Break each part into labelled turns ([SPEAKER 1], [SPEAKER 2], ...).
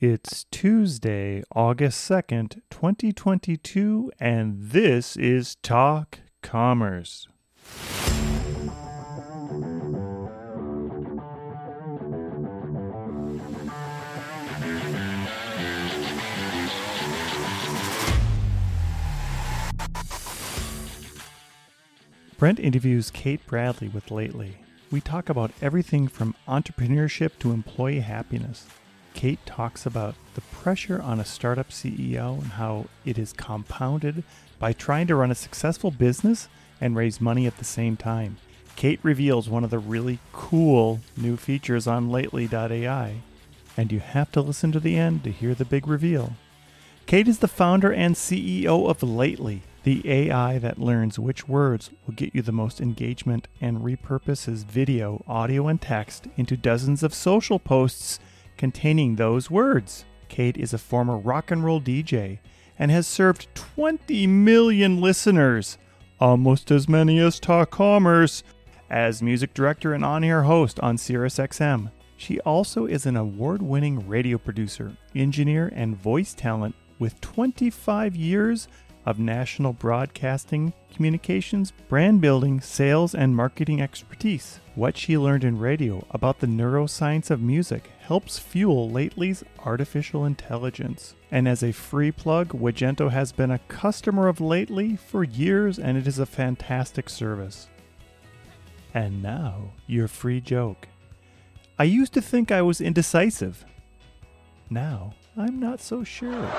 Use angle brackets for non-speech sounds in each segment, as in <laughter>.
[SPEAKER 1] It's Tuesday, August 2nd, 2022, and this is Talk Commerce. Brent interviews Kate Bradley with Lately. We talk about everything from entrepreneurship to employee happiness. Kate talks about the pressure on a startup CEO and how it is compounded by trying to run a successful business and raise money at the same time. Kate reveals one of the really cool new features on lately.ai, and you have to listen to the end to hear the big reveal. Kate is the founder and CEO of Lately, the AI that learns which words will get you the most engagement and repurposes video, audio, and text into dozens of social posts containing those words. Kate is a former rock and roll DJ and has served 20 million listeners, almost as many as Talk Commerce, as music director and on air host on SiriusXM. She also is an award winning radio producer, engineer, and voice talent with 25 years of national broadcasting, communications, brand building, sales, and marketing expertise. What she learned in radio about the neuroscience of music helps fuel Lately's artificial intelligence. And as a free plug, Wagento has been a customer of Lately for years and it is a fantastic service. And now, your free joke. I used to think I was indecisive. Now, I'm not so sure.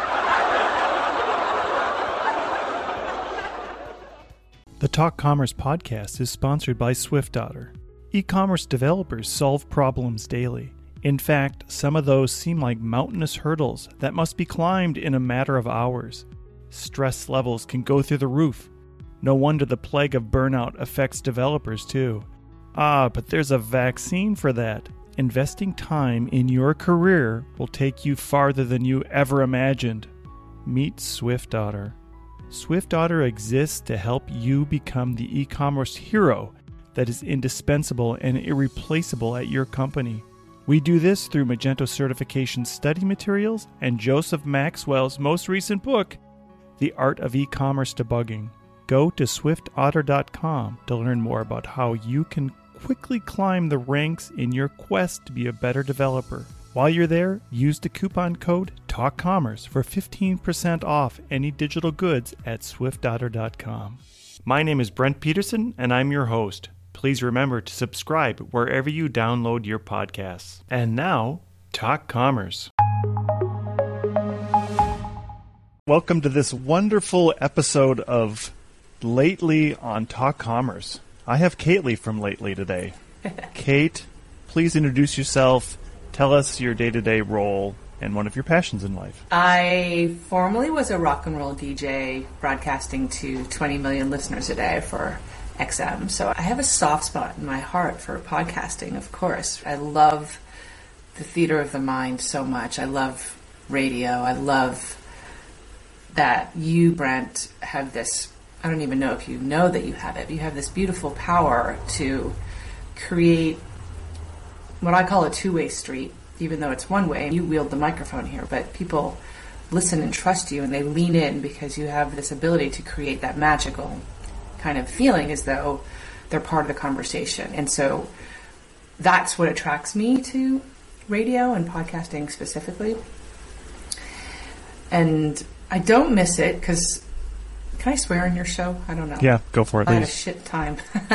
[SPEAKER 1] The Talk Commerce podcast is sponsored by SwiftOtter. E commerce developers solve problems daily. In fact, some of those seem like mountainous hurdles that must be climbed in a matter of hours. Stress levels can go through the roof. No wonder the plague of burnout affects developers too. Ah, but there's a vaccine for that. Investing time in your career will take you farther than you ever imagined. Meet SwiftOtter. SwiftOtter exists to help you become the e commerce hero that is indispensable and irreplaceable at your company. We do this through Magento certification study materials and Joseph Maxwell's most recent book, The Art of E Commerce Debugging. Go to swiftotter.com to learn more about how you can quickly climb the ranks in your quest to be a better developer. While you're there, use the coupon code TALKCommerce for 15% off any digital goods at swiftotter.com. My name is Brent Peterson, and I'm your host. Please remember to subscribe wherever you download your podcasts. And now, Talk Commerce. Welcome to this wonderful episode of Lately on Talk Commerce. I have Kately from Lately today. <laughs> Kate, please introduce yourself Tell us your day to day role and one of your passions in life.
[SPEAKER 2] I formerly was a rock and roll DJ broadcasting to 20 million listeners a day for XM. So I have a soft spot in my heart for podcasting, of course. I love the theater of the mind so much. I love radio. I love that you, Brent, have this. I don't even know if you know that you have it. You have this beautiful power to create what I call a two way street, even though it's one way. You wield the microphone here, but people listen and trust you and they lean in because you have this ability to create that magical kind of feeling as though they're part of the conversation. And so that's what attracts me to radio and podcasting specifically. And I don't miss it because can I swear on your show? I don't know.
[SPEAKER 1] Yeah, go for it.
[SPEAKER 2] I had a shit time. <laughs>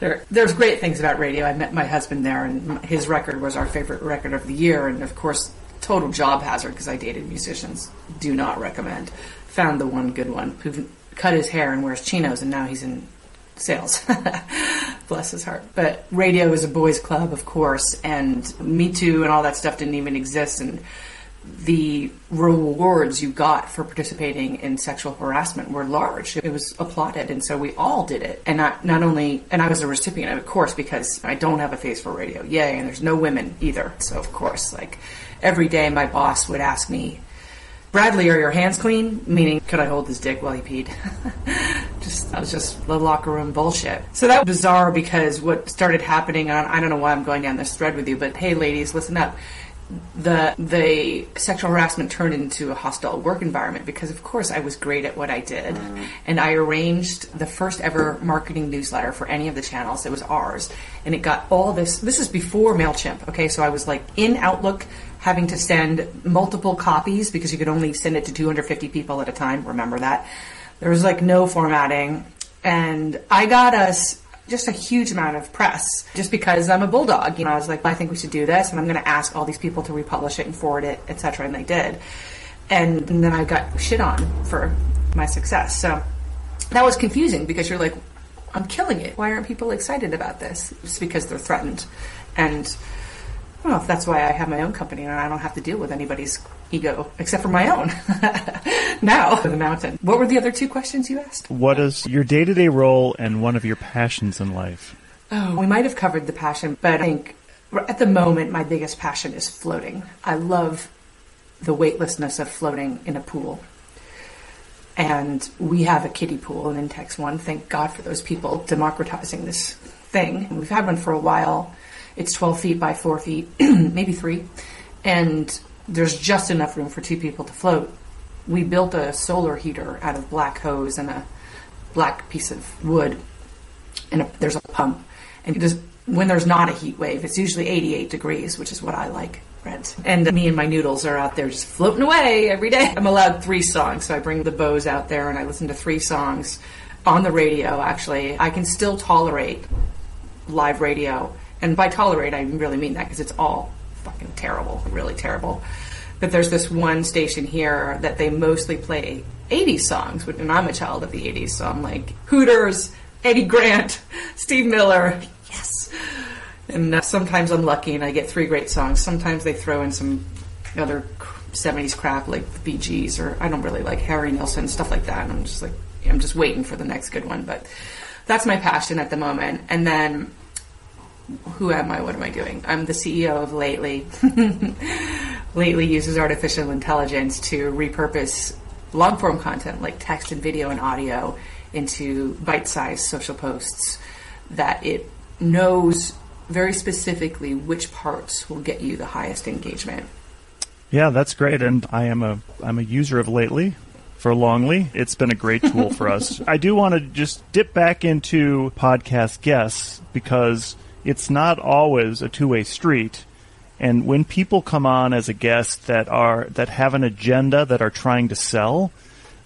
[SPEAKER 2] there, there's great things about radio. I met my husband there, and his record was our favorite record of the year. And of course, total job hazard because I dated musicians. Do not recommend. Found the one good one cut his hair and wears chinos, and now he's in sales. <laughs> Bless his heart. But radio is a boys' club, of course, and Me Too and all that stuff didn't even exist. And the rewards you got for participating in sexual harassment were large. It was applauded, and so we all did it. And not not only, and I was a recipient of, of course, because I don't have a face for radio. Yay! And there's no women either. So of course, like every day, my boss would ask me, "Bradley, are your hands clean?" Meaning, could I hold his dick while he peed? <laughs> just that was just the locker room bullshit. So that was bizarre because what started happening, on I don't know why I'm going down this thread with you, but hey, ladies, listen up the the sexual harassment turned into a hostile work environment because of course I was great at what I did and I arranged the first ever marketing newsletter for any of the channels it was ours and it got all this this is before Mailchimp okay so I was like in Outlook having to send multiple copies because you could only send it to 250 people at a time remember that there was like no formatting and I got us just a huge amount of press just because I'm a bulldog. You know, I was like, I think we should do this, and I'm going to ask all these people to republish it and forward it, etc. And they did, and, and then I got shit on for my success. So that was confusing because you're like, I'm killing it. Why aren't people excited about this? It's because they're threatened, and I don't know if that's why I have my own company and I don't have to deal with anybody's ego except for my own. <laughs> now, the mountain. What were the other two questions you asked?
[SPEAKER 1] What is your day to day role and one of your passions in life?
[SPEAKER 2] Oh, we might have covered the passion, but I think at the moment my biggest passion is floating. I love the weightlessness of floating in a pool. And we have a kiddie pool in Intex One. Thank God for those people democratizing this thing. We've had one for a while. It's 12 feet by 4 feet, <clears throat> maybe 3. And there's just enough room for two people to float. We built a solar heater out of black hose and a black piece of wood, and a, there's a pump. And just, when there's not a heat wave, it's usually 88 degrees, which is what I like. Brent. And me and my noodles are out there just floating away every day. I'm allowed three songs, so I bring the Bose out there and I listen to three songs on the radio. Actually, I can still tolerate live radio, and by tolerate, I really mean that because it's all fucking terrible, really terrible. But there's this one station here that they mostly play 80s songs, and I'm a child of the 80s, so I'm like Hooters, Eddie Grant, <laughs> Steve Miller, yes. And uh, sometimes I'm lucky and I get three great songs. Sometimes they throw in some other 70s crap like the Bee Gees, or I don't really like Harry Nilsson, stuff like that. And I'm just like, I'm just waiting for the next good one. But that's my passion at the moment. And then who am I? What am I doing? I'm the CEO of Lately. <laughs> Lately uses artificial intelligence to repurpose long form content like text and video and audio into bite sized social posts that it knows very specifically which parts will get you the highest engagement.
[SPEAKER 1] Yeah, that's great. And I am a I'm a user of Lately for Longly. It's been a great <laughs> tool for us. I do want to just dip back into podcast guests because it's not always a two way street. And when people come on as a guest that are that have an agenda that are trying to sell,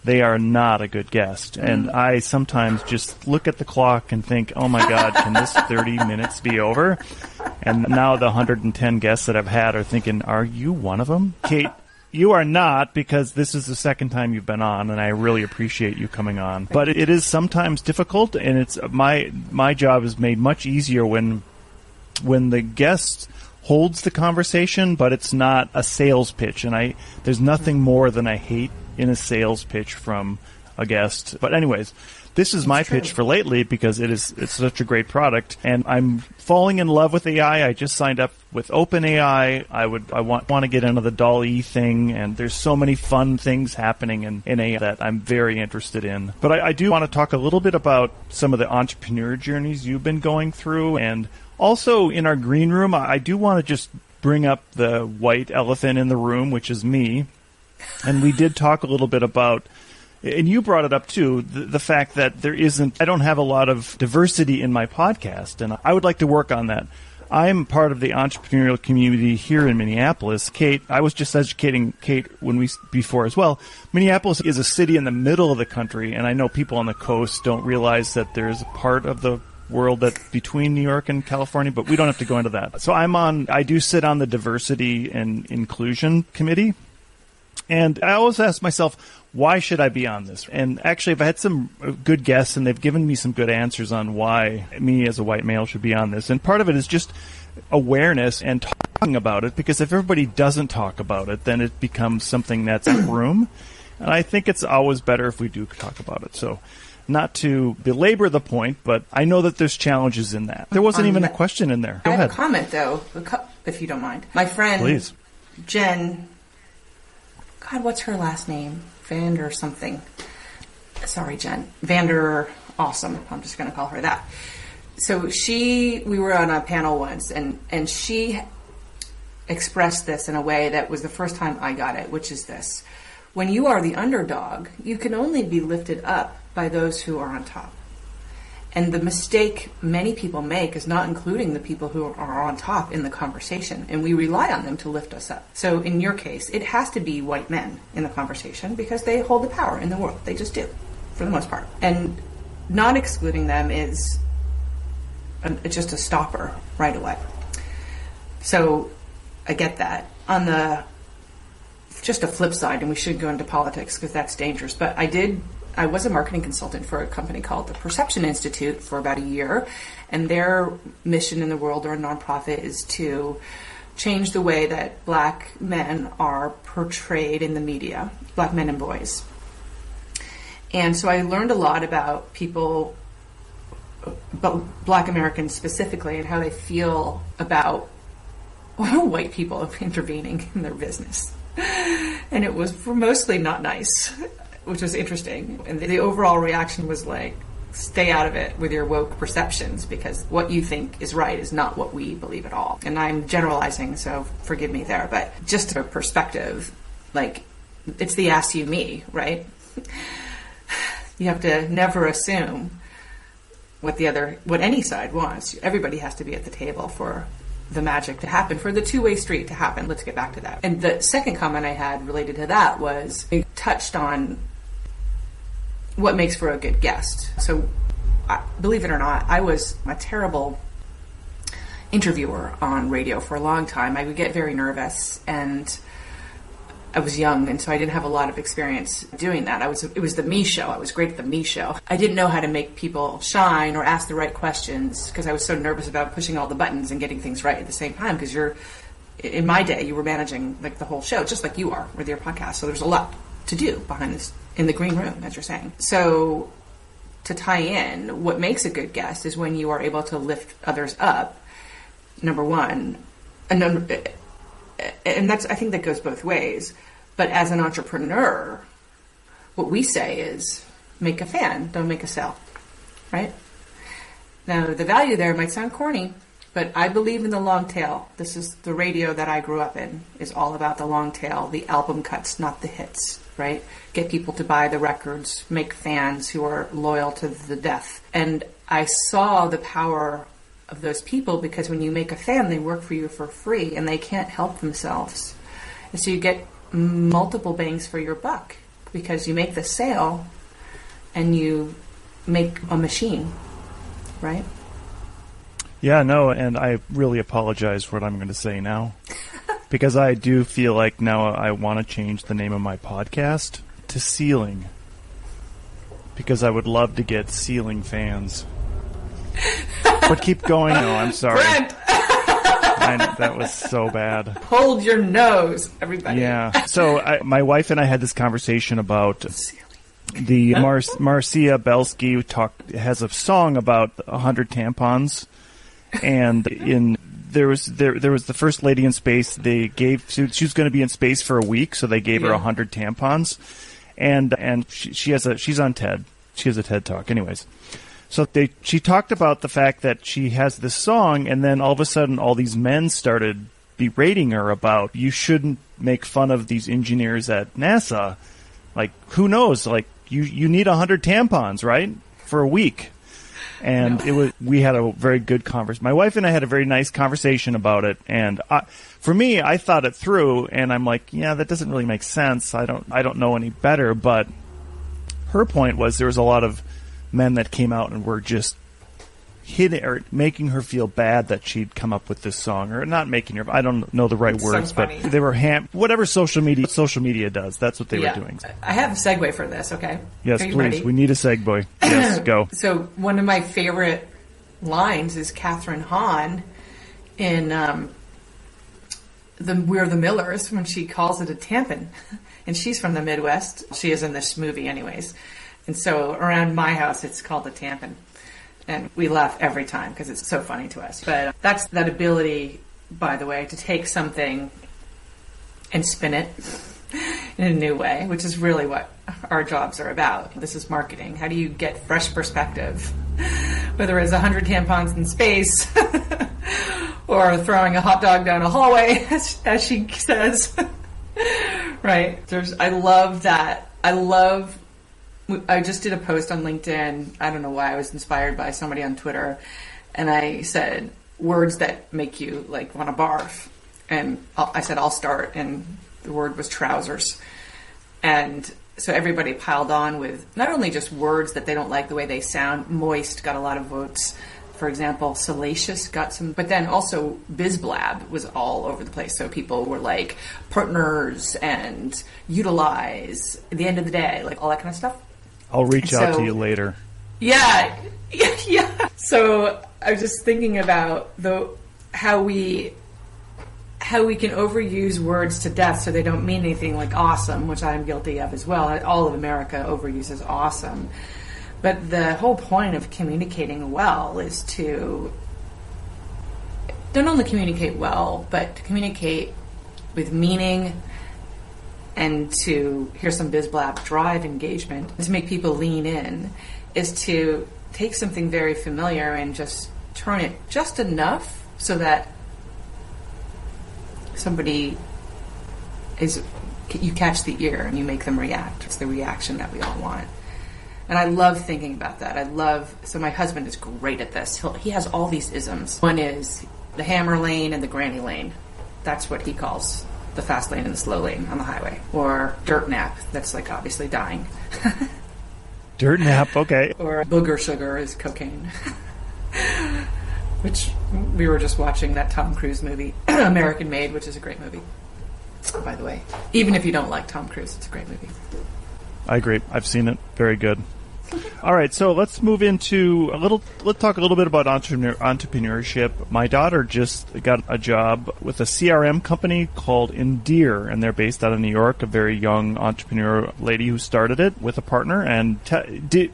[SPEAKER 1] they are not a good guest. And mm. I sometimes just look at the clock and think, "Oh my God, can this <laughs> 30 minutes be over?" And now the 110 guests that I've had are thinking, "Are you one of them, Kate?" You are not because this is the second time you've been on, and I really appreciate you coming on. But it is sometimes difficult, and it's my my job is made much easier when when the guest holds the conversation, but it's not a sales pitch. And I there's nothing more than I hate in a sales pitch from a guest. But anyways, this is my pitch for lately because it is it's such a great product, and I'm falling in love with AI. I just signed up with OpenAI. I would I want want to get into the DALL-E thing, and there's so many fun things happening in, in AI that I'm very interested in. But I, I do want to talk a little bit about some of the entrepreneur journeys you've been going through, and also in our green room, I do want to just bring up the white elephant in the room, which is me. And we did talk a little bit about and you brought it up too the, the, fact that there isn't i don't have a lot of diversity in my podcast and i would like to work on that. I'm part of the entrepreneurial community here in minneapolis. Kate i was just educating kate when we before as well. Minneapolis is a city in the middle of the country and i know people on the coast don't realize that there's a part of the world that between New York and California, but we don't have to go into that. So I'm on, I do sit on the diversity and inclusion committee. And I always ask myself, why should I be on this? And actually, I've had some good guests and they've given me some good answers on why me as a white male should be on this. And part of it is just awareness and talking about it because if everybody doesn't talk about it, then it becomes something that's in room. And I think it's always better if we do talk about it. So, not to belabor the point, but I know that there's challenges in that. There wasn't
[SPEAKER 2] Um,
[SPEAKER 1] even a question in there. Go
[SPEAKER 2] I have
[SPEAKER 1] ahead.
[SPEAKER 2] a comment though, if you don't mind. My friend
[SPEAKER 1] Please.
[SPEAKER 2] Jen. God, what's her last name? Vander something. Sorry, Jen. Vander Awesome. I'm just going to call her that. So she, we were on a panel once, and and she expressed this in a way that was the first time I got it, which is this. When you are the underdog, you can only be lifted up by those who are on top. And the mistake many people make is not including the people who are on top in the conversation, and we rely on them to lift us up. So in your case, it has to be white men in the conversation because they hold the power in the world. They just do, for the most part. And not excluding them is a, just a stopper right away. So I get that. On the just a flip side, and we shouldn't go into politics because that's dangerous. But I did. I was a marketing consultant for a company called the Perception Institute for about a year, and their mission in the world, they're a nonprofit, is to change the way that black men are portrayed in the media, black men and boys. And so I learned a lot about people, but black Americans specifically, and how they feel about <laughs> white people <laughs> intervening in their business. And it was mostly not nice, which was interesting. And the overall reaction was like, stay out of it with your woke perceptions because what you think is right is not what we believe at all. And I'm generalizing, so forgive me there. But just a perspective, like, it's the ask you me, right? <sighs> you have to never assume what the other, what any side wants. Everybody has to be at the table for the magic to happen, for the two way street to happen. Let's get back to that. And the second comment I had related to that was touched on what makes for a good guest. So, I, believe it or not, I was a terrible interviewer on radio for a long time. I would get very nervous and I was young and so I didn't have a lot of experience doing that. I was it was the me show. I was great at the me show. I didn't know how to make people shine or ask the right questions because I was so nervous about pushing all the buttons and getting things right at the same time because you're in my day you were managing like the whole show just like you are with your podcast. So there's a lot to do behind this in the green room as you're saying. So to tie in, what makes a good guest is when you are able to lift others up. Number one, and and that's I think that goes both ways. But as an entrepreneur, what we say is make a fan, don't make a sale. Right? Now, the value there might sound corny, but I believe in the long tail. This is the radio that I grew up in, is all about the long tail, the album cuts, not the hits, right? Get people to buy the records, make fans who are loyal to the death. And I saw the power of those people because when you make a fan, they work for you for free and they can't help themselves. And so you get multiple bangs for your buck because you make the sale and you make a machine, right?
[SPEAKER 1] Yeah, no, and I really apologize for what I'm going to say now. Because I do feel like now I want to change the name of my podcast to Ceiling. Because I would love to get ceiling fans. <laughs> but keep going. No, I'm sorry.
[SPEAKER 2] Brent! <laughs>
[SPEAKER 1] I, that was so bad.
[SPEAKER 2] Hold your nose, everybody.
[SPEAKER 1] Yeah. So I, my wife and I had this conversation about the Mar- Marcia Belsky talk has a song about hundred tampons, and in there was there there was the first lady in space. They gave she was going to be in space for a week, so they gave her
[SPEAKER 2] Yeah.
[SPEAKER 1] a hundred tampons, and and she, she has a she's on TED. She has a TED talk, anyways. So they she talked about the fact that she has this song, and then all of a sudden, all these men started berating her about you shouldn't make fun of these engineers at NASA. Like, who knows? Like, you you need a hundred tampons, right, for a week. And it was we had a very good conversation. My wife and I had a very nice conversation about it, and I, for me, I thought it through, and I'm like, yeah, that doesn't really make sense. I don't I don't know any better, but her point was there was a lot of men that came out and were just hitting or making her feel bad that she'd come up with this song or not making her I don't know the right words
[SPEAKER 2] funny.
[SPEAKER 1] but they were ham whatever social media social media does that's what they
[SPEAKER 2] Yeah.
[SPEAKER 1] were doing
[SPEAKER 2] I have a segue for this, okay?
[SPEAKER 1] yes please
[SPEAKER 2] ready?
[SPEAKER 1] we need a segue yes go <coughs>
[SPEAKER 2] So one of my favorite lines is Kathryn Hahn in um, the We're the Millers when she calls it a tampon, <laughs> and she's from the Midwest. She is in this movie, anyways. And so around my house, it's called a tampon, and we laugh every time because it's so funny to us. But um, that's that ability, by the way, to take something and spin it <laughs> in a new way, which is really what our jobs are about. This is marketing. How do you get fresh perspective? <laughs> Whether it's 100 tampons in space <laughs> or throwing a hot dog down a hallway, as, as she says. right. There's, I love that. I love, I just did a post on LinkedIn. I don't know why I was inspired by somebody on Twitter. And I said words that make you like want to barf. And I said, I'll start. And the word was trousers. And so everybody piled on with not only just words that they don't like the way they sound, moist got a lot of votes for example, Salacious got some, but then also BizBlab was all over the place. So people were like partners and utilize at the end of the day, like all that kind of stuff.
[SPEAKER 1] I'll reach out to you later.
[SPEAKER 2] Yeah, <laughs> yeah, yeah. So I was just thinking about the how we how we can overuse words to death so they don't mean anything like awesome, which I'm guilty of as well. All of America overuses awesome. But the whole point of communicating well is to not only communicate well, but to communicate with meaning and to hear some biz blab drive engagement to make people lean in is to take something very familiar and just turn it just enough so that somebody is you catch the ear and you make them react. It's the reaction that we all want. And I love thinking about that. I love, so my husband is great at this. He'll, he has all these isms. One is the hammer lane and the granny lane. That's what he calls the fast lane and the slow lane on the highway. Or dirt nap. That's like obviously dying. <laughs>
[SPEAKER 1] dirt nap, okay.
[SPEAKER 2] Or booger sugar is cocaine. <laughs> which we were just watching that Tom Cruise movie, <clears throat> American Made, which is a great movie. By the way, even if you don't like Tom Cruise, it's a great movie.
[SPEAKER 1] I agree. I've seen it. Very good. <laughs> All right, so let's move into a little. Let's talk a little bit about entrepreneur, entrepreneurship. My daughter just got a job with a CRM company called Endear, and they're based out of New York. A very young entrepreneur lady who started it with a partner. And did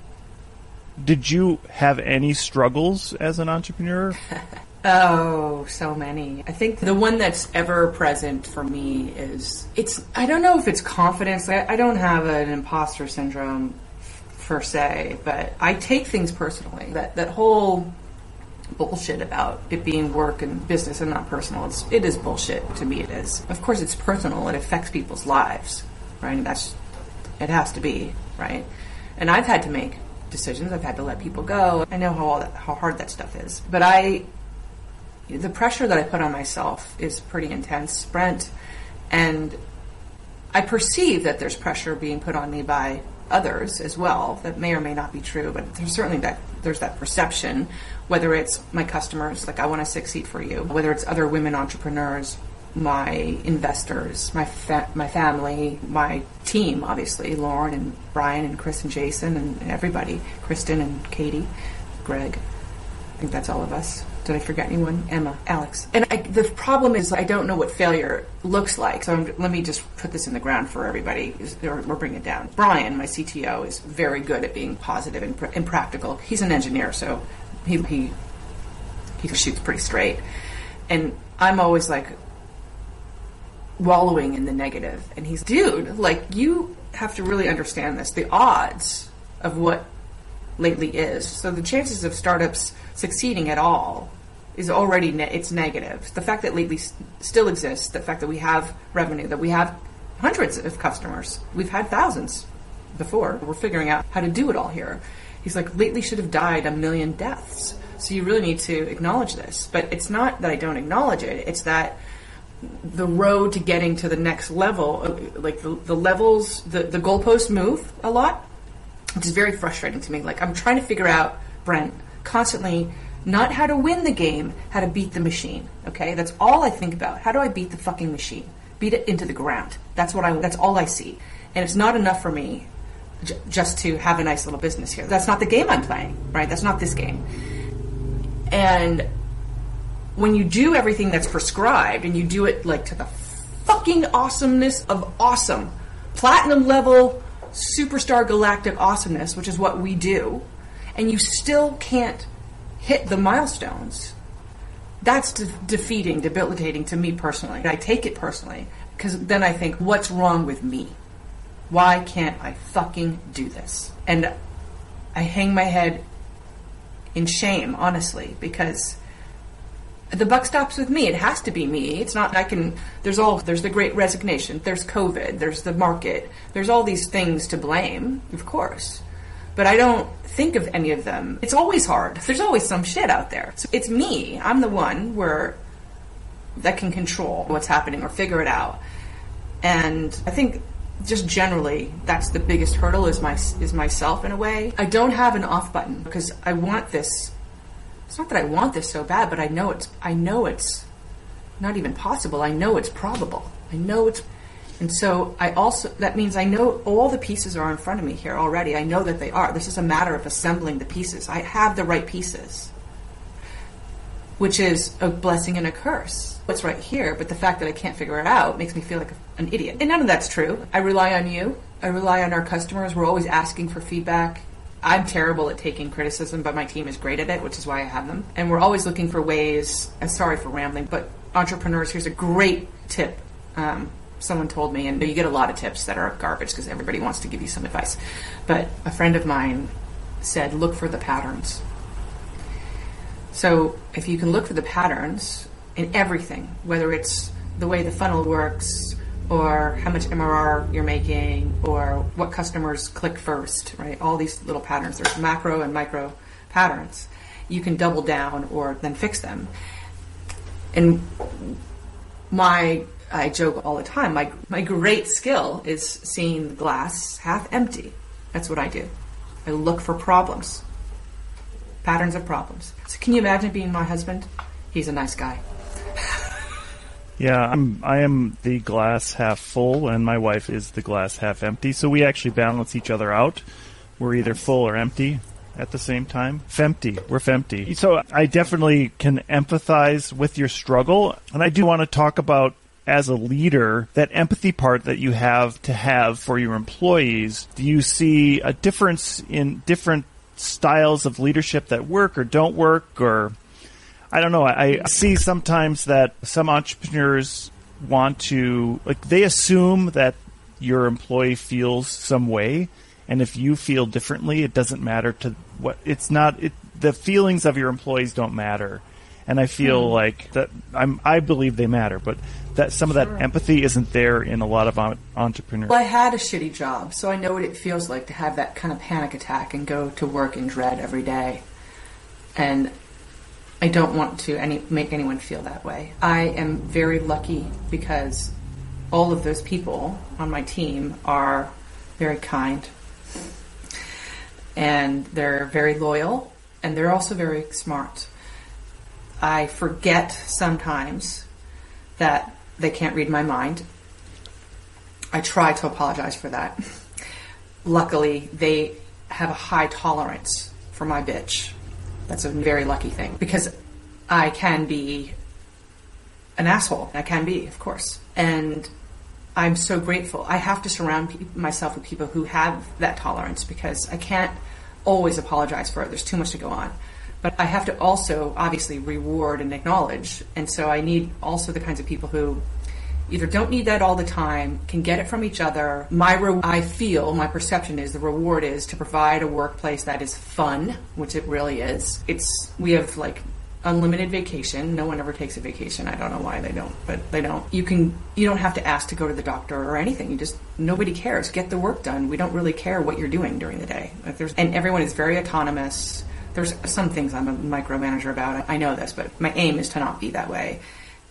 [SPEAKER 1] did you have any struggles as an entrepreneur? <laughs>
[SPEAKER 2] Oh, so many. I think the one that's ever present for me is it's, I don't know if it's confidence. I, I don't have an imposter syndrome per se, but I take things personally. That that whole bullshit about it being work and business and not personal. It's it is bullshit to me. It is. Of course, it's personal. It affects people's lives, right? And that's it has to be right. And I've had to make decisions. I've had to let people go. I know how that, how hard that stuff is. But I, the pressure that I put on myself is pretty intense, Brent, and I perceive that there's pressure being put on me by others as well that may or may not be true, but there's certainly that there's that perception, whether it's my customers, like I want to succeed for you, whether it's other women entrepreneurs, my investors, my fa- my family, my team, obviously Lauren and Brian and Chris and Jason and, and everybody, Kristen and Katie, Greg. I think that's all of us. Did I forget anyone? Emma, Alex. And I, the problem is, I don't know what failure looks like. So I'm, let me just put this in the ground for everybody, or, or bring it down. Brian, my CTO, is very good at being positive and, pr- and practical. He's an engineer, so he, he he shoots pretty straight. And I'm always like wallowing in the negative. And he's, dude, like you have to really understand this. The odds of what lately is. So the chances of startups succeeding at all is already ne- it's negative. The fact that Lately still exists, the fact that we have revenue, that we have hundreds of customers, we've had thousands before. We're figuring out how to do it all here. He's like, Lately should have died a million deaths. So you really need to acknowledge this. But it's not that I don't acknowledge it. It's that the road to getting to the next level, uh, like the, the levels, the, the goalposts move a lot, which is very frustrating to me. Like I'm trying to figure out, Brent, constantly not how to win the game, how to beat the machine. Okay, that's all I think about. How do I beat the fucking machine? Beat it into the ground. That's what I. That's all I see. And it's not enough for me j- just to have a nice little business here. That's not the game I'm playing. Right? That's not this game. And when you do everything that's prescribed and you do it like to the fucking awesomeness of awesome, platinum level, superstar galactic awesomeness, which is what we do, and you still can't hit the milestones, that's de- defeating, debilitating to me personally. I take it personally because then I think, what's wrong with me? Why can't I fucking do this? And I hang my head in shame, honestly, because the buck stops with me. It has to be me. It's not I can there's all there's the great resignation, there's COVID, there's the market, there's all these things to blame, of course. But I don't think of any of them. It's always hard. There's always some shit out there. So it's me. I'm the one where that can control what's happening or figure it out. And I think just generally that's the biggest hurdle is my is myself in a way. I don't have an off button because I want this it's not that I want this so bad, but I know it's I know it's not even possible. I know it's probable. I know it's and so I also that means I know all the pieces are in front of me here already. I know that they are. This is a matter of assembling the pieces. I have the right pieces. Which is a blessing and a curse. It's right here, but the fact that I can't figure it out makes me feel like an idiot. And none of that's true. I rely on you. I rely on our customers. We're always asking for feedback. I'm terrible at taking criticism, but my team is great at it, which is why I have them. And we're always looking for ways. I'm sorry for rambling, but entrepreneurs, here's a great tip. Um, someone told me, and you get a lot of tips that are garbage because everybody wants to give you some advice. But a friend of mine said, look for the patterns. So if you can look for the patterns in everything, whether it's the way the funnel works, or how much MRR you're making, or what customers click first, right? All these little patterns. There's macro and micro patterns. You can double down or then fix them. And my, I joke all the time, my, my great skill is seeing the glass half empty. That's what I do. I look for problems, patterns of problems. So can you imagine being my husband? He's a nice guy. <laughs>
[SPEAKER 1] Yeah, I'm I am the glass half full and my wife is the glass half empty. So we actually balance each other out. We're either full or empty at the same time. Fempty. We're fempty. So I definitely can empathize with your struggle and I do want to talk about as a leader, that empathy part that you have to have for your employees, do you see a difference in different styles of leadership that work or don't work or I don't know. I, I see sometimes that some entrepreneurs want to like they assume that your employee feels some way, and if you feel differently, it doesn't matter to what it's not. It, the feelings of your employees don't matter, and I feel mm. like that. I'm I believe they matter, but that some of that sure. empathy isn't there in a lot of entrepreneurs.
[SPEAKER 2] Well, I had a shitty job, so I know what it feels like to have that kind of panic attack and go to work in dread every day. And I don't want to any, make anyone feel that way. I am very lucky because all of those people on my team are very kind and they're very loyal and they're also very smart. I forget sometimes that they can't read my mind. I try to apologize for that. Luckily, they have a high tolerance for my bitch that's a very lucky thing because I can be an asshole. I can be, of course. And I'm so grateful. I have to surround pe- myself with people who have that tolerance because I can't always apologize for it. There's too much to go on. But I have to also obviously reward and acknowledge. And so I need also the kinds of people who either don't need that all the time, can get it from each other. My re- I feel, my perception is the reward is to provide a workplace that is fun, which it really is. It's we have like unlimited vacation. No one ever takes a vacation. I don't know why they don't, but they don't. You can you don't have to ask to go to the doctor or anything. You just nobody cares. Get the work done. We don't really care what you're doing during the day. If there's and everyone is very autonomous. There's some things I'm a micromanager about. I know this, but my aim is to not be that way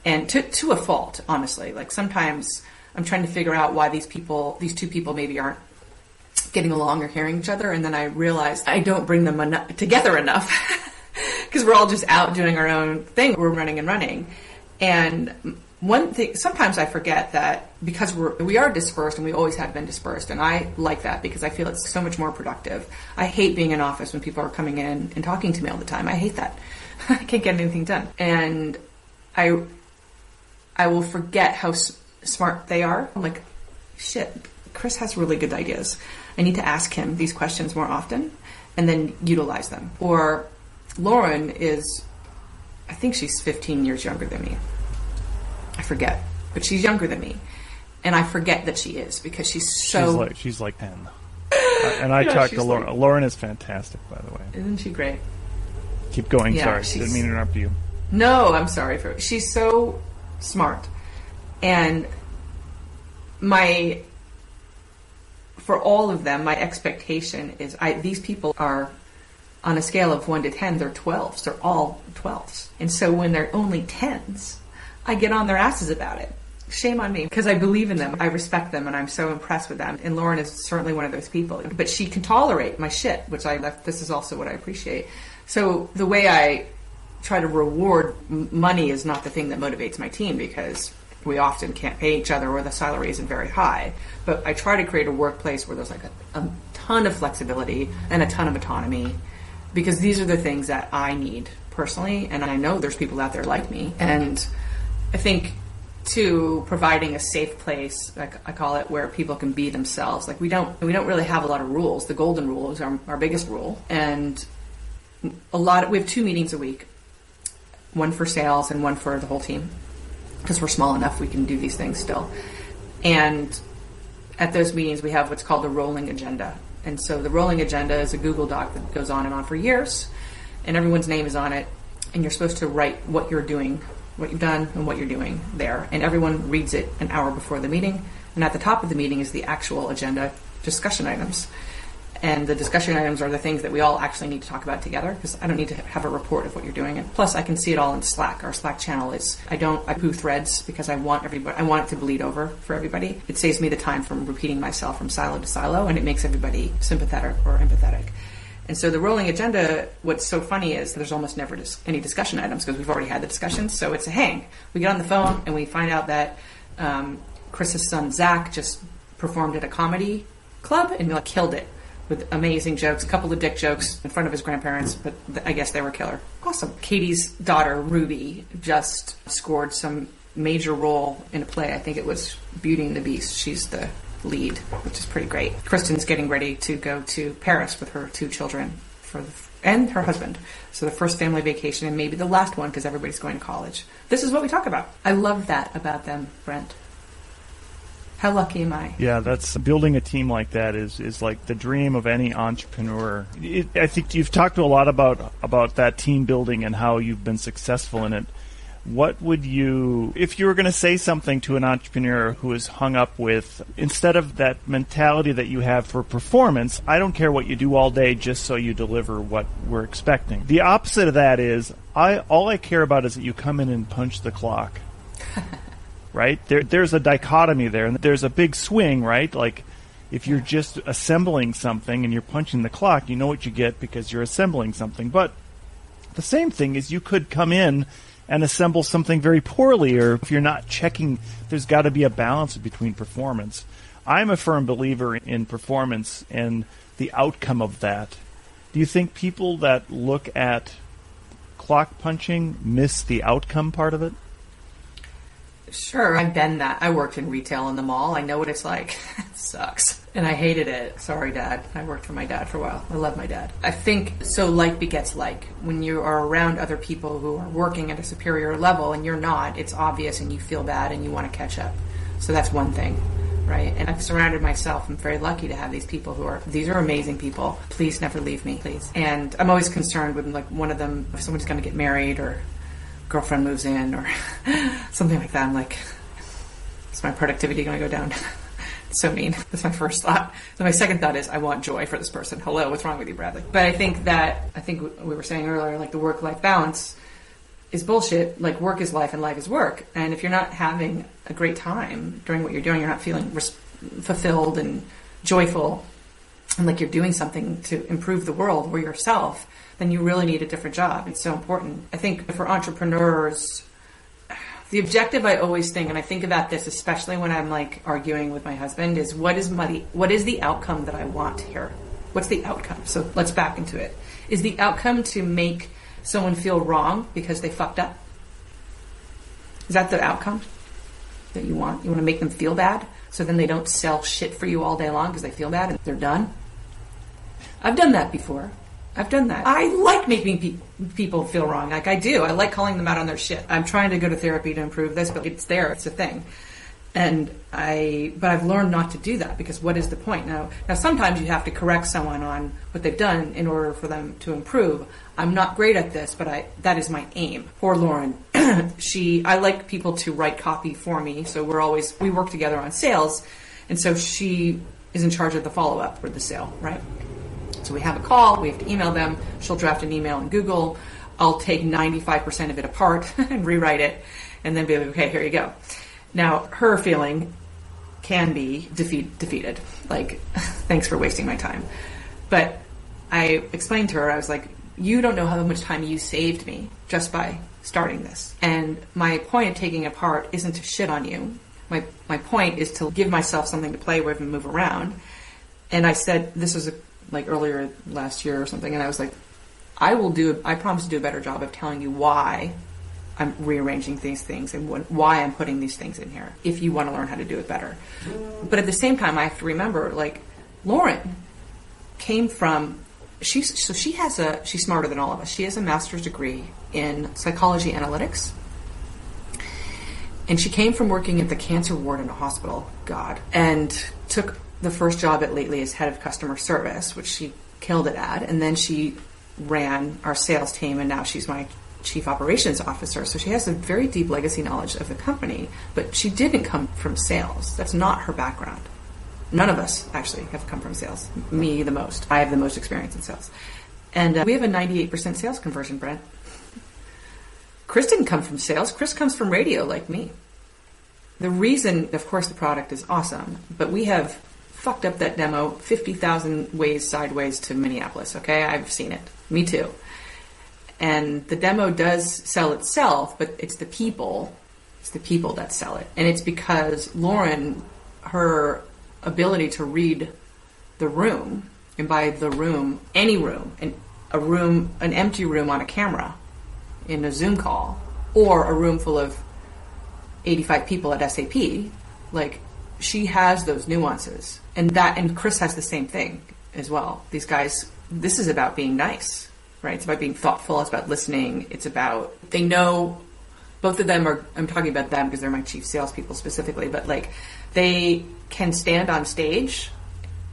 [SPEAKER 2] and to to a fault, honestly. Like sometimes I'm trying to figure out why these people, these two people, maybe aren't getting along or hearing each other, and then I realize I don't bring them enough, together enough <laughs> because we're all just out doing our own thing. We're running and running, and one thing sometimes I forget that because we're we are dispersed and we always have been dispersed, and I like that because I feel it's so much more productive. I hate being in office when people are coming in and talking to me all the time. I hate that. <laughs> I can't get anything done, and I I will forget how s- smart they are. I'm like, shit, Chris has really good ideas. I need to ask him these questions more often and then utilize them. Or Lauren is, I think she's 15 years younger than me. I forget, but she's younger than me. And I forget that she is because she's so.
[SPEAKER 1] She's like, she's like 10. uh, <laughs> and I yeah, talked to Lauren. Like, Lauren is fantastic, by the way.
[SPEAKER 2] Isn't she great?
[SPEAKER 1] Keep going. Yeah, sorry, didn't mean to interrupt you.
[SPEAKER 2] No, I'm sorry for she's so smart. And my for all of them, my expectation is I these people are on a scale of 1 to 10, they're 12s. They're all 12s. And so when they're only 10s, I get on their asses about it. Shame on me because I believe in them. I respect them and I'm so impressed with them. And Lauren is certainly one of those people. But she can tolerate my shit, which I left. this is also what I appreciate. So the way I try to reward money is not the thing that motivates my team because we often can't pay each other or the salary isn't very high. But I try to create a workplace where there's like a, a ton of flexibility and a ton of autonomy because these are the things that I need personally, and I know there's people out there like me. And I think to providing a safe place, like I call it, where people can be themselves. Like we don't we don't really have a lot of rules. The golden rule is our, our biggest rule, and a lot. Of, we have two meetings a week, one for sales and one for the whole team, because we're small enough we can do these things still. And at those meetings, we have what's called the rolling agenda, and so the rolling agenda is a Google Doc that goes on and on for years, and everyone's name is on it. And you're supposed to write what you're doing, what you've done, and what you're doing there. And everyone reads it an hour before the meeting. And at the top of the meeting is the actual agenda discussion items and the discussion items are the things that we all actually need to talk about together because I don't need to have a report of what you're doing. And plus, I can see it all in Slack. Our Slack channel is I don't I poo threads because I want everybody I want it to bleed over for everybody. It saves me the time from repeating myself from silo to silo, and it makes everybody sympathetic or empathetic. And so the rolling agenda, what's so funny is there's almost never dis- any discussion items because we've already had the discussions. So it's a hang. We get on the phone and we find out that um, Chris's son Zach just performed at a comedy club and like killed it with amazing jokes, a couple of dick jokes in front of his grandparents, but I guess they were killer. Awesome. Katie's daughter, Ruby, just scored some major role in a play. I think it was Beauty and the Beast. She's the lead, which is pretty great. Kristen's getting ready to go to Paris with her two children for the, and her husband. So the first family vacation and maybe the last one because everybody's going to college. This is what we talk about. I love that about them, Brent. How lucky am I?
[SPEAKER 1] Yeah, that's building a team like that is is like the dream of any entrepreneur. It, I think you've talked a lot about about that team building and how you've been successful in it. What would you, if you were going to say something to an entrepreneur who is hung up with, instead of that mentality that you have for performance, I don't care what you do all day just so you deliver what we're expecting. The opposite of that is, I all I care about is that you come in and punch the clock. <laughs> right? There, there's a dichotomy there, and there's a big swing, right? Like, if you're just assembling something and you're punching the clock, you know what you get because you're assembling something. But the same thing is you could come in and assemble something very poorly, or if you're not checking, there's got to be a balance between performance. I'm a firm believer in performance and the outcome of that. Do you think people that look at clock punching miss the outcome part of it?
[SPEAKER 2] Sure, I've been that. I worked in retail in the mall. I know what it's like. <laughs> it sucks. And I hated it. Sorry, Dad. I worked for my dad for a while. I love my dad. I think so like begets like. When you are around other people who are working at a superior level and you're not, it's obvious and you feel bad and you want to catch up. So that's one thing. Right, and I've surrounded myself. I'm very lucky to have these people who are these are amazing people. Please never leave me, please. And I'm always concerned when like one of them, if someone's going to get married or girlfriend moves in or <laughs> something like that. I'm like, is my productivity going to go down? <laughs> so mean. That's my first thought. So my second thought is, I want joy for this person. Hello, what's wrong with you, Bradley? But I think that I think we were saying earlier, like the work-life balance is bullshit. Like work is life and life is work. And if you're not having a great time during what you're doing, you're not feeling res- fulfilled and joyful, and like you're doing something to improve the world or yourself then you really need a different job. It's so important. I think for entrepreneurs, the objective I always think, and I think about this especially when I'm like arguing with my husband, is what is money? What is the outcome that I want here? What's the outcome? So let's back into it. Is the outcome to make someone feel wrong because they fucked up? Is that the outcome that you want? You want to make them feel bad so then they don't sell shit for you all day long because they feel bad and they're done? I've done that before. I've done that. I like making pe- people feel wrong. Like I do. I like calling them out on their shit. I'm trying to go to therapy to improve this, but it's there. It's a thing. And I, but I've learned not to do that because what is the point now? Now sometimes you have to correct someone on what they've done in order for them to improve. I'm not great at this, but I that is my aim. Poor Lauren, <clears throat> she I like people to write copy for me, so we're always we work together on sales, and so she is in charge of the follow up for the sale, right? So we have a call, we have to email them. She'll draft an email in Google. I'll take 95% of it apart <laughs> and rewrite it, and then be like, okay, here you go. Now, her feeling can be defeat, defeated. Like, <laughs> thanks for wasting my time. But I explained to her, I was like, you don't know how much time you saved me just by starting this. And my point of taking it apart isn't to shit on you. My, my point is to give myself something to play with and move around. And I said, this was a, like earlier last year or something, and I was like, I will do, I promise to do a better job of telling you why I'm rearranging these things and what, why I'm putting these things in here if you want to learn how to do it better. But at the same time, I have to remember, like, Lauren came from, she's, so she has a, she's smarter than all of us. She has a master's degree in psychology analytics. And she came from working at the cancer ward in a hospital, God, and took the first job at Lately as head of customer service, which she killed it at. And then she ran our sales team, and now she's my chief operations officer. So she has a very deep legacy knowledge of the company, but she didn't come from sales. That's not her background. None of us actually have come from sales. Me, the most. I have the most experience in sales. And uh, we have a 98% sales conversion, Brent. Chris didn't come from sales. Chris comes from radio like me. The reason, of course, the product is awesome, but we have fucked up that demo 50,000 ways sideways to Minneapolis, okay? I've seen it. Me too. And the demo does sell itself, but it's the people, it's the people that sell it. And it's because Lauren, her ability to read the room, and by the room, any room, and a room, an empty room on a camera in a Zoom call, or a room full of 85 people at SAP, like she has those nuances. And that, and Chris has the same thing as well. These guys, this is about being nice right? It's about being thoughtful. It's about listening. It's about they know. Both of them are. I'm talking about them because they're my chief salespeople specifically. But like, they can stand on stage,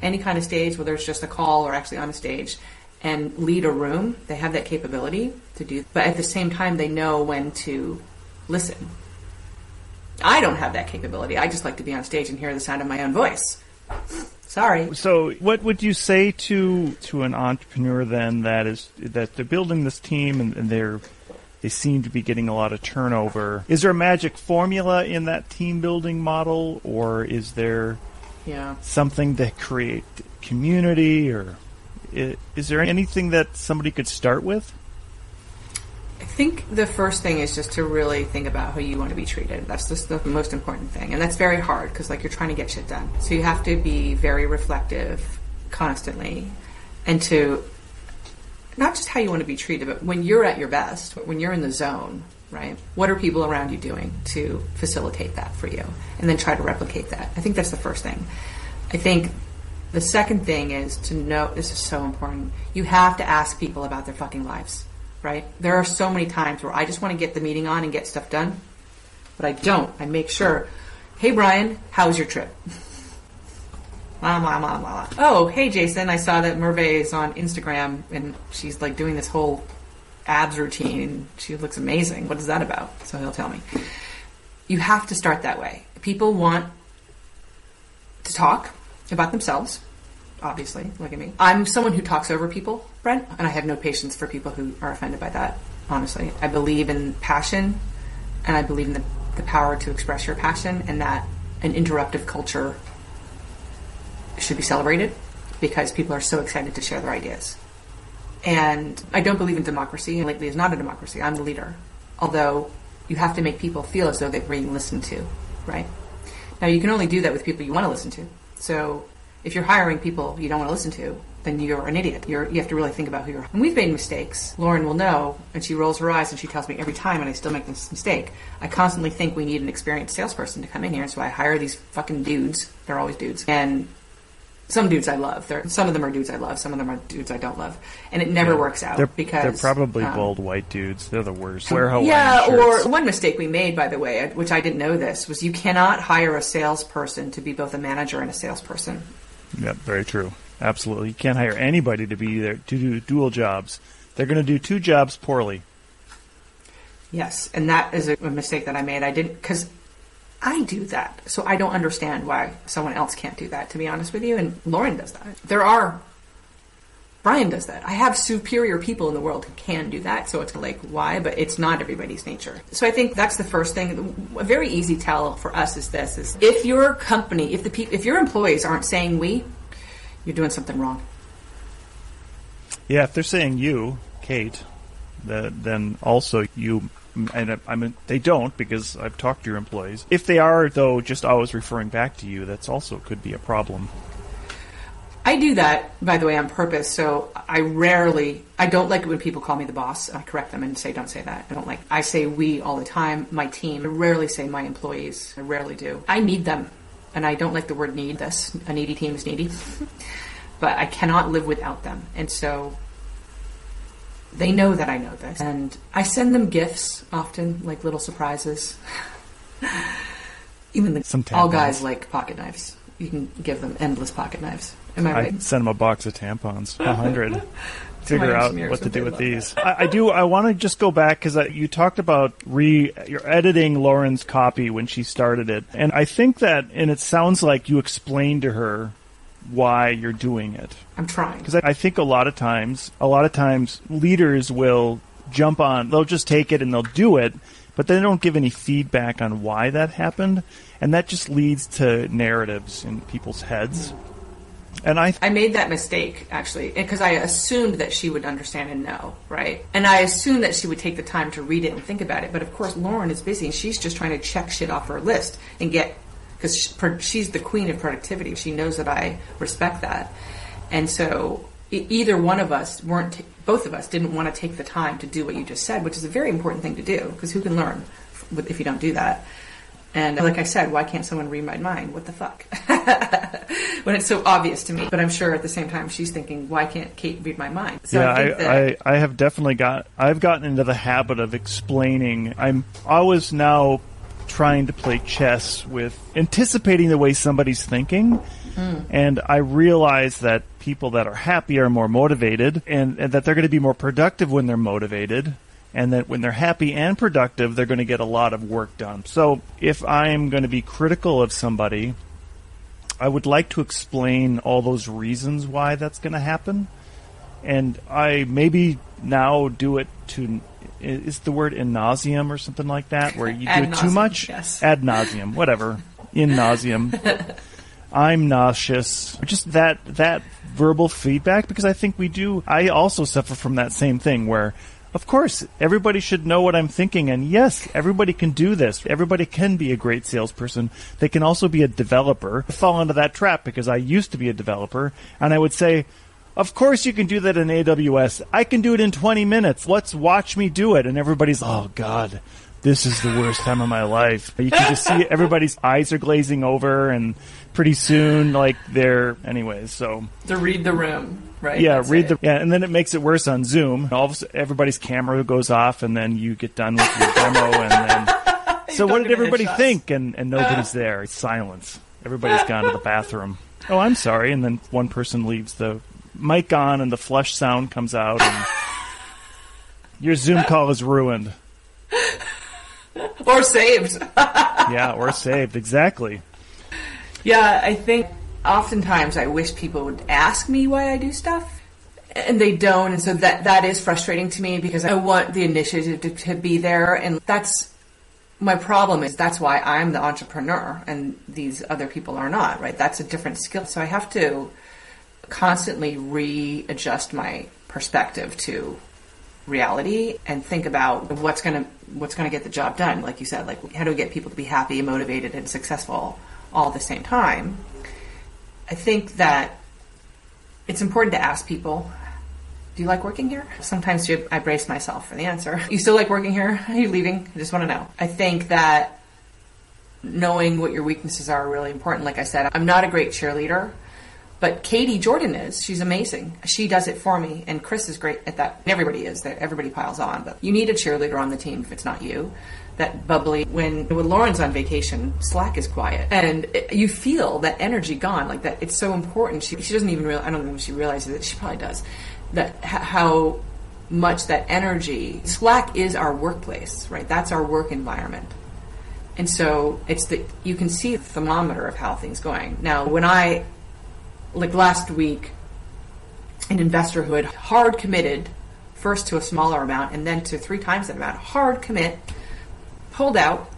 [SPEAKER 2] any kind of stage, whether it's just a call or actually on a stage, and lead a room. They have that capability to do. But at the same time, they know when to listen. I don't have that capability. I just like to be on stage and hear the sound of my own voice. Sorry.
[SPEAKER 1] So, what would you say to to an entrepreneur then that is that they're building this team and, and they're they seem to be getting a lot of turnover. Is there a magic formula in that team building model, or is there
[SPEAKER 2] yeah.
[SPEAKER 1] something to create community, or is there anything that somebody could start with?
[SPEAKER 2] I think the first thing is just to really think about how you want to be treated. That's just the most important thing. And that's very hard because like you're trying to get shit done. So you have to be very reflective constantly and to not just how you want to be treated, but when you're at your best, when you're in the zone, right? What are people around you doing to facilitate that for you? And then try to replicate that. I think that's the first thing. I think the second thing is to know this is so important. You have to ask people about their fucking lives right? There are so many times where I just want to get the meeting on and get stuff done, but I don't. I make sure, hey Brian, how was your trip? <laughs> Blah, blah, blah, blah. Oh, hey Jason, I saw that Merve is on Instagram and she's like doing this whole abs routine. And she looks amazing. What is that about? So he'll tell me. You have to start that way. People want to talk about themselves obviously. Look at me. I'm someone who talks over people, Brent, and I have no patience for people who are offended by that, honestly. I believe in passion, and I believe in the, the power to express your passion, and that an interruptive culture should be celebrated because people are so excited to share their ideas. And I don't believe in democracy, and lately is not a democracy. I'm the leader. Although you have to make people feel as though they're being listened to, right? Now you can only do that with people you want to listen to. So if you're hiring people you don't want to listen to, then you're an idiot. You're, you have to really think about who you're. And we've made mistakes. Lauren will know, and she rolls her eyes and she tells me every time, and I still make this mistake. I constantly think we need an experienced salesperson to come in here, so I hire these fucking dudes. They're always dudes, and some dudes I love. They're, some of them are dudes I love. Some of them are dudes I don't love, and it never works out
[SPEAKER 1] They're,
[SPEAKER 2] because
[SPEAKER 1] they're probably
[SPEAKER 2] um,
[SPEAKER 1] bald white dudes. They're the worst. Wear Hawaiian
[SPEAKER 2] yeah,
[SPEAKER 1] shirts.
[SPEAKER 2] or one mistake we made, by the way, which I didn't know this, was you cannot hire a salesperson to be both a manager and a salesperson.
[SPEAKER 1] Yeah, very true. Absolutely. You can't hire anybody to be there to do dual jobs. They're going to do two jobs poorly.
[SPEAKER 2] Yes, and that is a, a mistake that I made. I didn't because I do that, so I don't understand why someone else can't do that. To be honest with you, and Lauren does that. There are. Brian does that. I have superior people in the world who can do that, so it's like why, but it's not everybody's nature. So I think that's the first thing. A very easy tell for us is this: is if your company, if the peop if your employees aren't saying we, you're doing something wrong.
[SPEAKER 1] Yeah, if they're saying you, Kate, the, then also you, and I mean they don't because I've talked to your employees. If they are though, just always referring back to you, that's also could be a problem.
[SPEAKER 2] I do that, by the way, on purpose. So I rarely, I don't like it when people call me the boss. I correct them and say, don't say that. I don't like, I say we all the time, my team. I rarely say my employees. I rarely do. I need them. And I don't like the word need this. A needy team is needy. <laughs> but I cannot live without them. And so they know that I know this. And I send them gifts often, like little surprises. <laughs> Even the, all guys like pocket knives. You can give them endless pocket knives. Am I
[SPEAKER 1] I
[SPEAKER 2] right?
[SPEAKER 1] send them a box of tampons, a hundred. <laughs> Figure out what to do with these. I, I do. I want to just go back because you talked about re. You're editing Lauren's copy when she started it, and I think that, and it sounds like you explained to her why you're doing it.
[SPEAKER 2] I'm trying.
[SPEAKER 1] Because I I think a lot of times, a lot of times, leaders will jump on. They'll just take it and they'll do it, but they don't give any feedback on why that happened, and that just leads to narratives in people's heads. And I,
[SPEAKER 2] I made that mistake actually because I assumed that she would understand and know, right? And I assumed that she would take the time to read it and think about it. But of course, Lauren is busy and she's just trying to check shit off her list and get because she's the queen of productivity. She knows that I respect that, and so either one of us weren't. T- both of us didn't want to take the time to do what you just said, which is a very important thing to do because who can learn if you don't do that? And like I said, why can't someone read my mind? What the fuck? <laughs> when it's so obvious to me. But I'm sure at the same time she's thinking, why can't Kate read my mind? So
[SPEAKER 1] yeah,
[SPEAKER 2] I think that
[SPEAKER 1] I, I, I have definitely got. I've gotten into the habit of explaining. I'm always now trying to play chess with anticipating the way somebody's thinking. Hmm. And I realize that people that are happy are more motivated, and, and that they're going to be more productive when they're motivated, and that when they're happy and productive, they're going to get a lot of work done. So if I'm going to be critical of somebody, I would like to explain all those reasons why that's going to happen. And I maybe now do it to is the word in nauseum or something like that, where you do
[SPEAKER 2] Ad
[SPEAKER 1] it too much?
[SPEAKER 2] yes.
[SPEAKER 1] Ad nauseum, whatever. In nauseum. <laughs> I'm nauseous. Just that that verbal feedback because I think we do. I also suffer from that same thing where. Of course, everybody should know what I'm thinking, and yes, everybody can do this. Everybody can be a great salesperson. They can also be a developer. I fall into that trap because I used to be a developer, and I would say, of course you can do that in AWS. I can do it in 20 minutes. Let's watch me do it. And everybody's, oh God, this is the worst time of my life. You can just see <laughs> everybody's eyes are glazing over and pretty soon, like they're, anyways, so.
[SPEAKER 2] to read the room, right?
[SPEAKER 1] Yeah,
[SPEAKER 2] That's
[SPEAKER 1] read the, yeah, and then it makes it worse on Zoom. All of a everybody's camera goes off and then you get done with your demo and then, <laughs> so what did everybody
[SPEAKER 2] headshots.
[SPEAKER 1] think? And, and uh. nobody's there. It's silence. Everybody's gone to the bathroom. Oh, I'm sorry. And then one person leaves the mic on and the flush sound comes out and <laughs> your Zoom call is ruined.
[SPEAKER 2] or saved.
[SPEAKER 1] Yeah, or saved. Exactly.
[SPEAKER 2] Yeah, I think oftentimes I wish people would ask me why I do stuff, and they don't, and so that that is frustrating to me because I want the initiative to, to be there, and that's my problem. Is that's why I'm the entrepreneur, and these other people are not. Right? That's a different skill, so I have to constantly readjust my perspective to reality and think about what's going to what's going to get the job done like you said like how do we get people to be happy motivated and successful all at the same time i think that it's important to ask people do you like working here sometimes i brace myself for the answer <laughs> you still like working here are you leaving i just want to know i think that knowing what your weaknesses are really important like i said i'm not a great cheerleader But Katie Jordan is. She's amazing. She does it for me, and Chris is great at that. Everybody is. That everybody piles on, but you need a cheerleader on the team if it's not you. That bubbly. When when Lauren's on vacation, Slack is quiet, and it, you feel that energy gone. Like that, it's so important. She, she doesn't even realize. I don't know if she realizes it. She probably does. That how much that energy. Slack is our workplace, right? That's our work environment. And so it's the you can see the thermometer of how things going. Now, when I like last week, an investor who had hard committed first to a smaller amount and then to three times that amount, hard commit, pulled out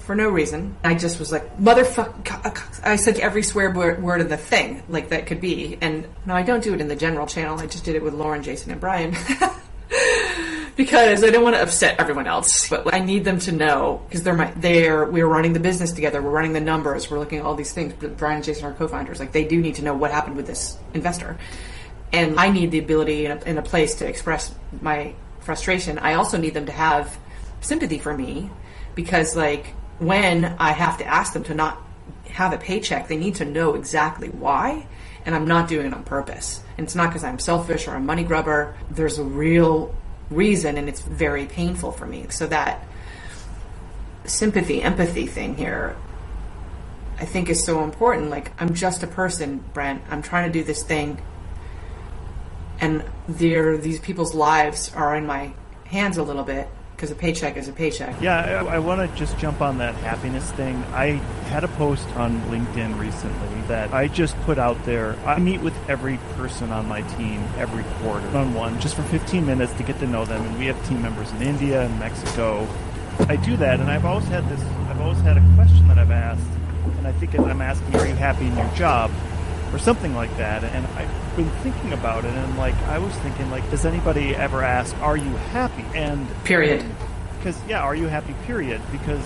[SPEAKER 2] for no reason. I just was like, motherfucker. I said every swear word of the thing, like that could be. And no, I don't do it in the general channel. I just did it with Lauren, Jason, and Brian. <laughs> because I don't want to upset everyone else, but I need them to know because they're my they're we're running the business together, we're running the numbers, we're looking at all these things. But Brian and Jason are co-founders, like they do need to know what happened with this investor, and I need the ability in a, in a place to express my frustration. I also need them to have sympathy for me because like when I have to ask them to not have a paycheck, they need to know exactly why. And I'm not doing it on purpose. And it's not because I'm selfish or a money grubber. There's a real reason and it's very painful for me. So that sympathy, empathy thing here, I think is so important. Like, I'm just a person, Brent. I'm trying to do this thing. And these people's lives are in my hands a little bit because a paycheck is a paycheck.
[SPEAKER 1] Yeah, I, I want to just jump on that happiness thing. I had a post on LinkedIn recently that I just put out there. I meet with every person on my team every quarter on one, just for 15 minutes to get to know them. And we have team members in India and Mexico. I do that, and I've always had this. I've always had a question that I've asked, and I think I'm asking, "Are you happy in your job?" Or something like that. And I've been thinking about it, and like I was thinking, like, does anybody ever ask, "Are you happy?" And
[SPEAKER 2] period.
[SPEAKER 1] Because yeah, are you happy? Period. Because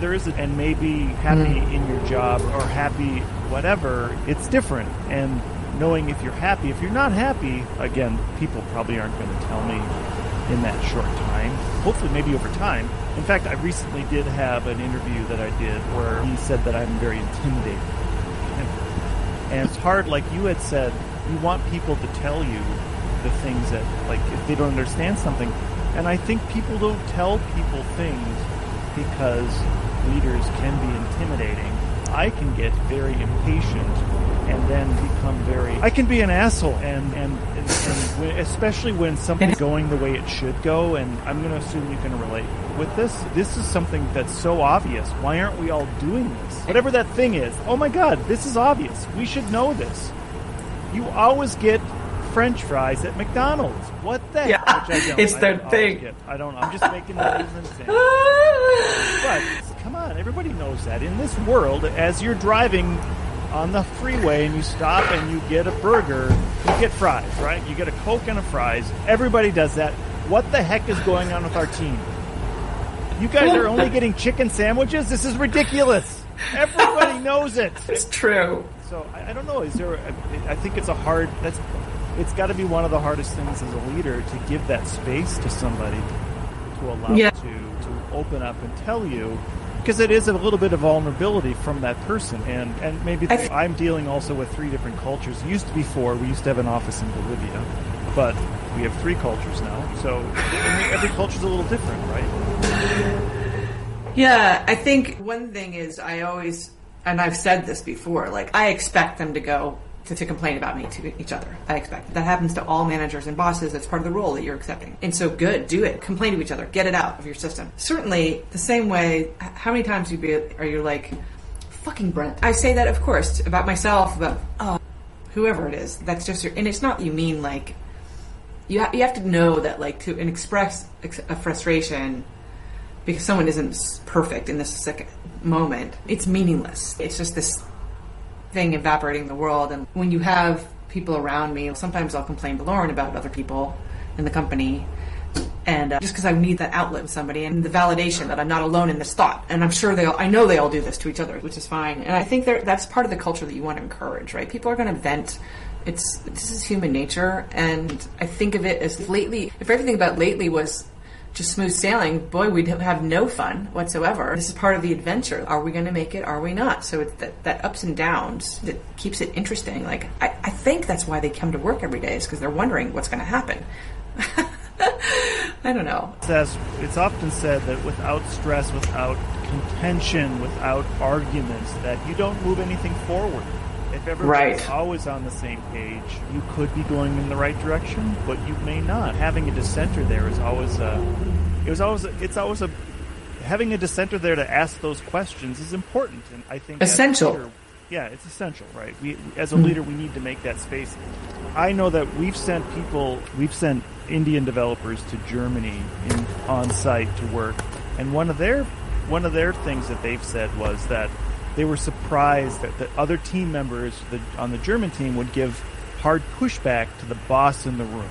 [SPEAKER 1] there is, a, and maybe happy mm. in your job or happy whatever. It's different, and knowing if you're happy, if you're not happy, again, people probably aren't going to tell me in that short time. Hopefully, maybe over time. In fact, I recently did have an interview that I did where he said that I'm very intimidating and it's hard, like you had said, you want people to tell you the things that, like, if they don't understand something. And I think people don't tell people things because leaders can be intimidating. I can get very impatient and then become very. I can be an asshole, and and, and, and <laughs> when, especially when something's going the way it should go. And I'm going to assume you can relate with this. This is something that's so obvious. Why aren't we all doing this? Whatever that thing is. Oh my God, this is obvious. We should know this. You always get French fries at McDonald's. What the
[SPEAKER 2] yeah,
[SPEAKER 1] heck?
[SPEAKER 2] It's their thing.
[SPEAKER 1] Get. I don't. I'm just making the reason. <laughs> but come on, everybody knows that. In this world, as you're driving on the freeway and you stop and you get a burger, you get fries, right? You get a Coke and a fries. Everybody does that. What the heck is going on with our team? You guys are only <laughs> getting chicken sandwiches? This is ridiculous. Everybody knows it. <laughs>
[SPEAKER 2] It's true.
[SPEAKER 1] So I, I don't know. Is there? A, I think it's a hard. That's. It's got to be one of the hardest things as a leader to give that space to somebody to allow yeah. to to open up and tell you because it is a little bit of vulnerability from that person and and maybe th- i'm dealing also with three different cultures. It used to be four. We used to have an office in bolivia but we have three cultures now. So every culture is a little different right?
[SPEAKER 2] Yeah i think one thing is i always and i've said this before like i expect them to go to, to complain about me to each other. I expect that happens to all managers and bosses. It's part of the role that you're accepting. And so good, do it. Complain to each other. Get it out of your system. Certainly, the same way. How many times you be, are you like, fucking Brent? I say that, of course, about myself, about oh, whoever it is. That's just your, and it's not you mean like. You, ha- you have to know that like to and express a frustration because someone isn't perfect in this second moment, it's meaningless. It's just this thing evaporating the world. And when you have people around me, sometimes I'll complain to Lauren about other people in the company. And uh, just because I need that outlet with somebody and the validation that I'm not alone in this thought. And I'm sure they all, I know they all do this to each other, which is fine. And I think that's part of the culture that you want to encourage, right? People are going to vent. It's, this is human nature. And I think of it as lately, if everything about lately was just smooth sailing, boy, we'd have no fun whatsoever. This is part of the adventure. Are we going to make it? Are we not? So it's that, that ups and downs that keeps it interesting. Like, I, I think that's why they come to work every day is because they're wondering what's going to happen. <laughs> I don't know.
[SPEAKER 1] It's often said that without stress, without contention, without arguments, that you don't move anything forward. If everybody's
[SPEAKER 2] Right.
[SPEAKER 1] always on the same page, you could be going in the right direction, but you may not. Having a dissenter there is always a. It was always. A, it's always a. Having a dissenter there to ask those questions is important, and I think
[SPEAKER 2] Essential.
[SPEAKER 1] leader- yeah, it's essential, right? We, as a hmm. leader, we need to make that space. I know that we've sent people, we've sent Indian developers to Germany in, on site to work, and one of their one of their things that they've said was that they were surprised that the other team members on the German team would give hard pushback to the boss in the room,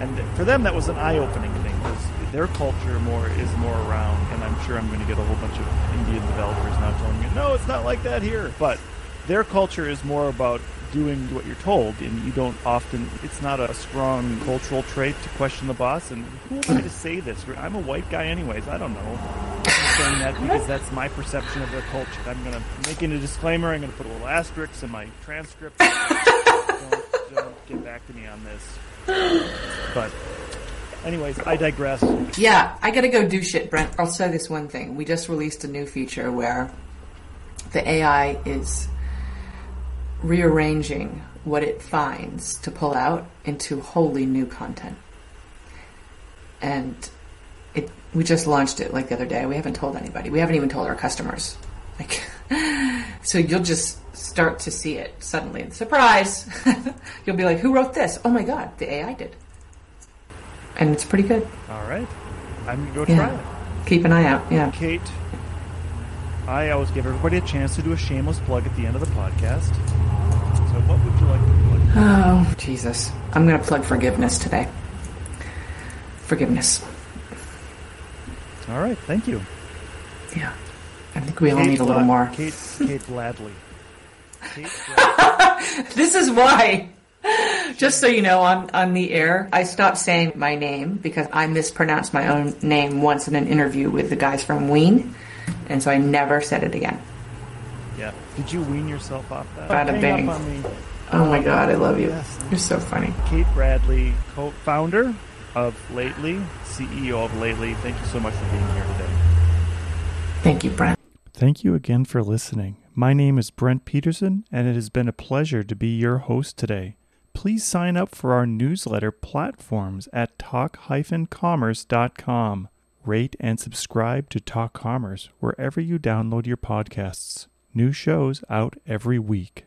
[SPEAKER 1] and for them that was an eye-opening thing because their culture more is more around, and I'm sure I'm going to get a whole bunch of Indian developers now telling me, no, it's not like that here, but their culture is more about doing what you're told, and you don't often. It's not a strong cultural trait to question the boss. And who am I to say this? I'm a white guy, anyways. I don't know. I'm saying that because that's my perception of their culture. I'm make it a disclaimer. I'm to put a little asterisk in my transcript. don't, don't get back to me on this. But, anyways, I digress.
[SPEAKER 2] Yeah, I gotta go do shit, Brent. I'll say this one thing. We just released a new feature where the AI is rearranging what it finds to pull out into wholly new content. And it we just launched it like the other day. We haven't told anybody. We haven't even told our customers. Like <laughs> so you'll just start to see it suddenly. Surprise. <laughs> you'll be like, "Who wrote this?" "Oh my god, the AI did." And it's pretty good.
[SPEAKER 1] All right. I'm going to go try it.
[SPEAKER 2] Keep an eye out. Yeah.
[SPEAKER 1] Kate, I always give everybody a chance to do a shameless plug at the end of the podcast. So, what would you like to plug?
[SPEAKER 2] Oh, Jesus. I'm going to plug forgiveness today. Forgiveness.
[SPEAKER 1] All right, thank you.
[SPEAKER 2] Yeah. I think we all need a little more.
[SPEAKER 1] Kate, Kate Gladly. <laughs> Kate.
[SPEAKER 2] This is why. Just so you know, on, on the air, I stopped saying my name because I mispronounced my own name once in an interview with the guys from Ween. And so I never said it again.
[SPEAKER 1] Yeah. Did you wean yourself off that?
[SPEAKER 2] Bada
[SPEAKER 1] Hang
[SPEAKER 2] bing.
[SPEAKER 1] up on me.
[SPEAKER 2] Oh my God, I love you.
[SPEAKER 1] Yes.
[SPEAKER 2] You're so funny.
[SPEAKER 1] Kate Bradley, co-founder of Lately, CEO of Lately. Thank you so much for being here today.
[SPEAKER 2] Thank you, Brent.
[SPEAKER 1] Thank you again for listening. My name is Brent Peterson, and it has been a pleasure to be your host today. Please sign up for our newsletter platforms at talk-commerce.com. Rate and subscribe to Talk Commerce wherever you download your podcasts. New shows out every week.